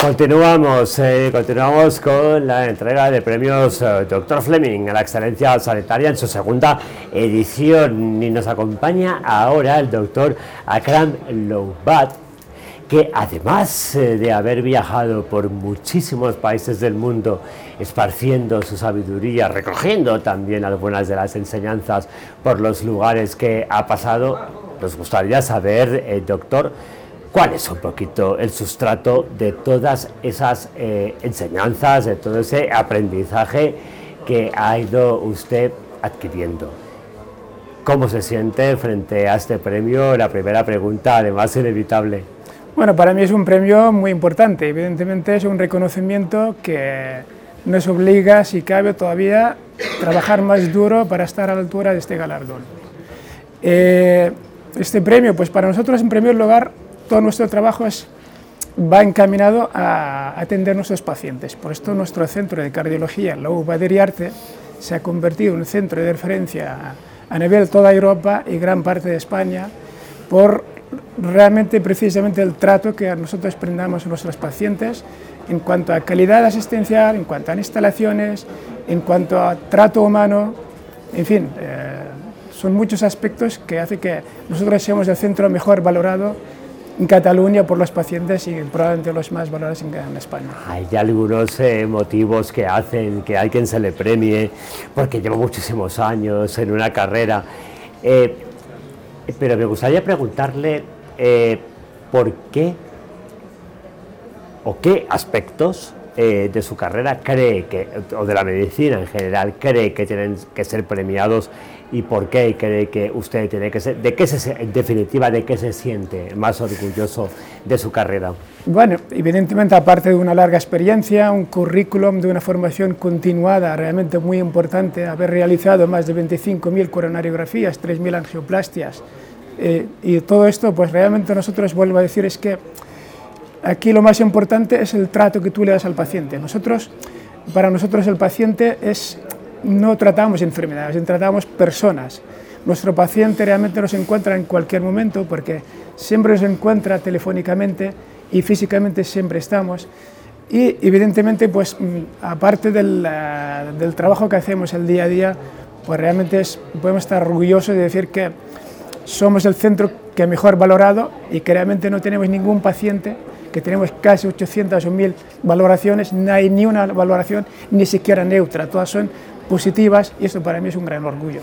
Continuamos, eh, continuamos con la entrega de premios eh, Dr. Fleming a la excelencia sanitaria en su segunda edición y nos acompaña ahora el doctor Akram Loubat que además eh, de haber viajado por muchísimos países del mundo, esparciendo su sabiduría, recogiendo también algunas de las enseñanzas por los lugares que ha pasado, nos gustaría saber, doctor, cuál es un poquito el sustrato de todas esas eh, enseñanzas, de todo ese aprendizaje que ha ido usted adquiriendo. ¿Cómo se siente frente a este premio? La primera pregunta, además inevitable. Bueno, para mí es un premio muy importante. Evidentemente es un reconocimiento que nos obliga, si cabe todavía, a trabajar más duro para estar a la altura de este galardón. Eh, este premio, pues para nosotros en primer lugar todo nuestro trabajo es, va encaminado a atender a nuestros pacientes. Por esto nuestro centro de cardiología, la Arte, se ha convertido en un centro de referencia a nivel de toda Europa y gran parte de España por realmente precisamente el trato que nosotros prendamos a nuestros pacientes en cuanto a calidad asistencial, en cuanto a instalaciones, en cuanto a trato humano, en fin, eh, son muchos aspectos que hacen que nosotros seamos el centro mejor valorado en Cataluña por los pacientes y probablemente los más valorados en, España. Hay algunos eh, motivos que hacen que a alguien se le premie porque lleva muchísimos años en una carrera. Eh, pero me gustaría preguntarle eh, por qué o qué aspectos de su carrera cree que, o de la medicina en general, cree que tienen que ser premiados y por qué cree que usted tiene que ser, de qué se, definitiva, de qué se siente más orgulloso de su carrera. Bueno, evidentemente aparte de una larga experiencia, un currículum de una formación continuada realmente muy importante, haber realizado más de 25.000 coronariografías, 3.000 angioplastias, eh, y todo esto, pues realmente nosotros, vuelvo a decir, es que aquí lo más importante es el trato que tú le das al paciente. Nosotros, para nosotros el paciente es no tratamos enfermedades, tratamos personas. Nuestro paciente realmente nos encuentra en cualquier momento porque siempre nos encuentra telefónicamente y físicamente siempre estamos. Y evidentemente, pues mm, aparte del, eh, del trabajo que hacemos el día a día, pues realmente podemos estar orgullosos de decir que somos el centro que mejor valorado y que realmente no tenemos ningún paciente, que tenemos casi 800 o 1000 valoraciones, no hay ni una valoración ni siquiera neutra, todas son positivas y eso para mí es un gran orgullo.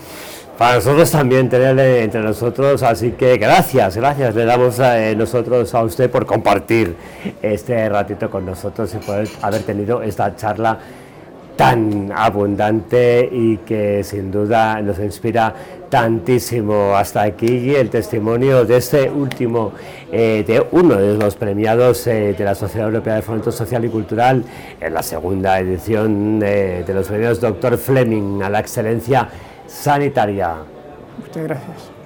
Para nosotros también tenerle entre nosotros, así que gracias, gracias le damos a eh, nosotros a usted por compartir este ratito con nosotros y por haber tenido esta charla tan abundante y que sin duda nos inspira tantísimo. Hasta aquí el testimonio de este último, eh, de uno de los premiados eh, de la Sociedad Europea de Fomento Social y Cultural en la segunda edición de los premios Dr. Fleming a la excelencia sanitaria. Muchas gracias.